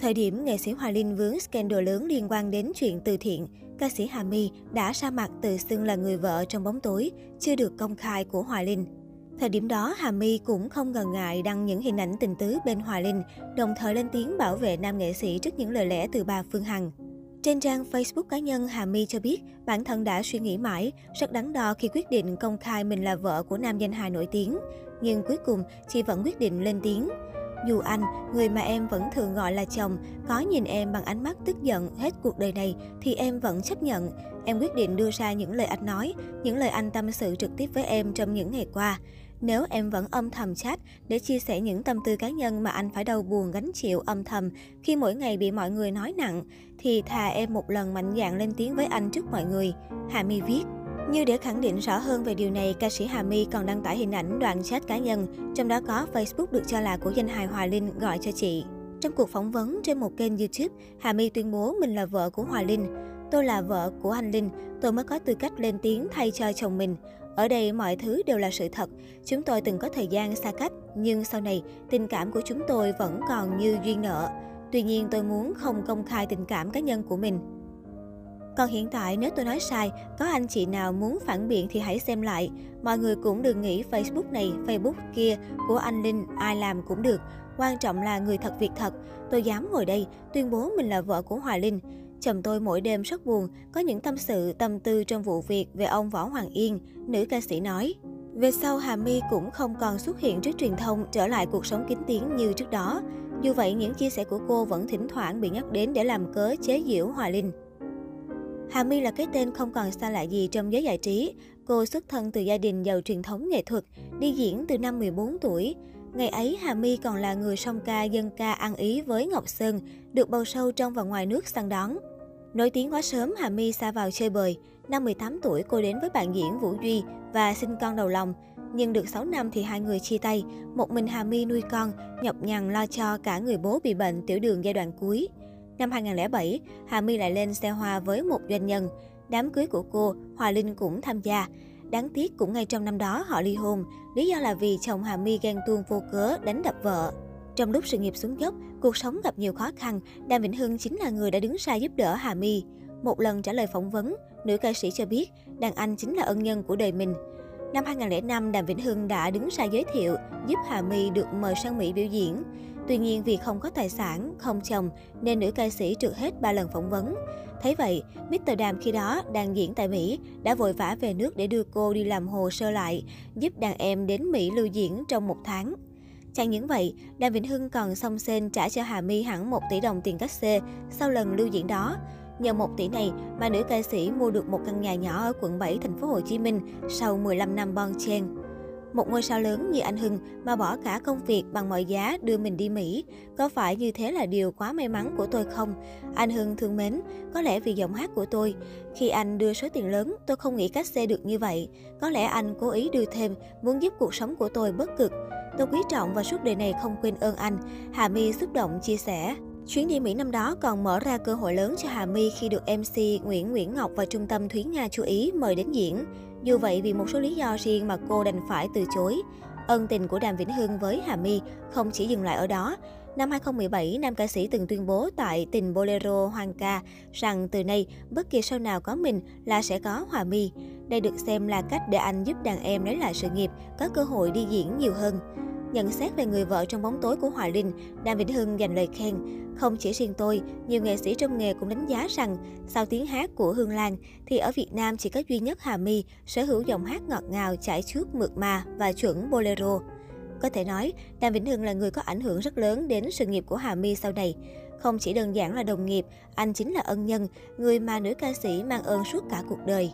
Thời điểm nghệ sĩ Hoa Linh vướng scandal lớn liên quan đến chuyện từ thiện, ca sĩ Hà My đã ra mặt tự xưng là người vợ trong bóng tối, chưa được công khai của Hoa Linh. Thời điểm đó, Hà My cũng không ngần ngại đăng những hình ảnh tình tứ bên Hoa Linh, đồng thời lên tiếng bảo vệ nam nghệ sĩ trước những lời lẽ từ bà Phương Hằng. Trên trang Facebook cá nhân, Hà My cho biết bản thân đã suy nghĩ mãi, rất đắn đo khi quyết định công khai mình là vợ của nam danh hài nổi tiếng. Nhưng cuối cùng, chị vẫn quyết định lên tiếng. Dù anh, người mà em vẫn thường gọi là chồng, có nhìn em bằng ánh mắt tức giận hết cuộc đời này, thì em vẫn chấp nhận. Em quyết định đưa ra những lời anh nói, những lời anh tâm sự trực tiếp với em trong những ngày qua. Nếu em vẫn âm thầm chat để chia sẻ những tâm tư cá nhân mà anh phải đau buồn gánh chịu âm thầm khi mỗi ngày bị mọi người nói nặng, thì thà em một lần mạnh dạn lên tiếng với anh trước mọi người. Hà My viết. Như để khẳng định rõ hơn về điều này, ca sĩ Hà My còn đăng tải hình ảnh đoạn chat cá nhân, trong đó có Facebook được cho là của danh hài Hòa Linh gọi cho chị. Trong cuộc phỏng vấn trên một kênh YouTube, Hà My tuyên bố mình là vợ của Hòa Linh. Tôi là vợ của anh Linh, tôi mới có tư cách lên tiếng thay cho chồng mình. Ở đây mọi thứ đều là sự thật. Chúng tôi từng có thời gian xa cách, nhưng sau này tình cảm của chúng tôi vẫn còn như duyên nợ. Tuy nhiên tôi muốn không công khai tình cảm cá nhân của mình. Còn hiện tại nếu tôi nói sai, có anh chị nào muốn phản biện thì hãy xem lại. Mọi người cũng đừng nghĩ Facebook này, Facebook kia của anh Linh ai làm cũng được. Quan trọng là người thật việc thật. Tôi dám ngồi đây tuyên bố mình là vợ của Hòa Linh. Chồng tôi mỗi đêm rất buồn, có những tâm sự, tâm tư trong vụ việc về ông Võ Hoàng Yên, nữ ca sĩ nói. Về sau, Hà My cũng không còn xuất hiện trước truyền thông, trở lại cuộc sống kín tiếng như trước đó. Dù vậy, những chia sẻ của cô vẫn thỉnh thoảng bị nhắc đến để làm cớ chế giễu Hòa Linh. Hà My là cái tên không còn xa lạ gì trong giới giải trí. Cô xuất thân từ gia đình giàu truyền thống nghệ thuật, đi diễn từ năm 14 tuổi. Ngày ấy, Hà My còn là người song ca dân ca ăn ý với Ngọc Sơn, được bầu sâu trong và ngoài nước săn đón. Nổi tiếng quá sớm, Hà My xa vào chơi bời. Năm 18 tuổi, cô đến với bạn diễn Vũ Duy và sinh con đầu lòng. Nhưng được 6 năm thì hai người chia tay. Một mình Hà My nuôi con, nhọc nhằn lo cho cả người bố bị bệnh tiểu đường giai đoạn cuối. Năm 2007, Hà My lại lên xe hoa với một doanh nhân. Đám cưới của cô, Hòa Linh cũng tham gia. Đáng tiếc cũng ngay trong năm đó họ ly hôn, lý do là vì chồng Hà My ghen tuông vô cớ đánh đập vợ. Trong lúc sự nghiệp xuống dốc, cuộc sống gặp nhiều khó khăn, Đàm Vĩnh Hưng chính là người đã đứng ra giúp đỡ Hà My. Một lần trả lời phỏng vấn, nữ ca sĩ cho biết đàn anh chính là ân nhân của đời mình. Năm 2005, Đàm Vĩnh Hưng đã đứng ra giới thiệu giúp Hà My được mời sang Mỹ biểu diễn. Tuy nhiên vì không có tài sản, không chồng nên nữ ca sĩ trượt hết 3 lần phỏng vấn. Thấy vậy, Mr. Đàm khi đó đang diễn tại Mỹ đã vội vã về nước để đưa cô đi làm hồ sơ lại, giúp đàn em đến Mỹ lưu diễn trong một tháng. Chẳng những vậy, Đàm Vĩnh Hưng còn song xên trả cho Hà My hẳn 1 tỷ đồng tiền cách xê sau lần lưu diễn đó. Nhờ 1 tỷ này mà nữ ca sĩ mua được một căn nhà nhỏ ở quận 7 thành phố Hồ Chí Minh sau 15 năm bon chen. Một ngôi sao lớn như anh Hưng mà bỏ cả công việc bằng mọi giá đưa mình đi Mỹ, có phải như thế là điều quá may mắn của tôi không? Anh Hưng thương mến, có lẽ vì giọng hát của tôi. Khi anh đưa số tiền lớn, tôi không nghĩ cách xe được như vậy. Có lẽ anh cố ý đưa thêm, muốn giúp cuộc sống của tôi bất cực. Tôi quý trọng và suốt đời này không quên ơn anh. Hà My xúc động chia sẻ. Chuyến đi Mỹ năm đó còn mở ra cơ hội lớn cho Hà My khi được MC Nguyễn Nguyễn Ngọc và Trung tâm Thúy Nga chú ý mời đến diễn. Dù vậy, vì một số lý do riêng mà cô đành phải từ chối. Ân tình của Đàm Vĩnh Hưng với Hà My không chỉ dừng lại ở đó. Năm 2017, nam ca sĩ từng tuyên bố tại tình Bolero Hoàng ca rằng từ nay, bất kỳ show nào có mình là sẽ có Hòa My. Đây được xem là cách để anh giúp đàn em lấy lại sự nghiệp, có cơ hội đi diễn nhiều hơn. Nhận xét về người vợ trong bóng tối của Hoài Linh, Đàm Vĩnh Hưng dành lời khen. Không chỉ riêng tôi, nhiều nghệ sĩ trong nghề cũng đánh giá rằng sau tiếng hát của Hương Lan thì ở Việt Nam chỉ có duy nhất Hà My sở hữu giọng hát ngọt ngào, chảy chuốt mượt mà và chuẩn bolero. Có thể nói, Đàm Vĩnh Hưng là người có ảnh hưởng rất lớn đến sự nghiệp của Hà My sau này. Không chỉ đơn giản là đồng nghiệp, anh chính là ân nhân, người mà nữ ca sĩ mang ơn suốt cả cuộc đời.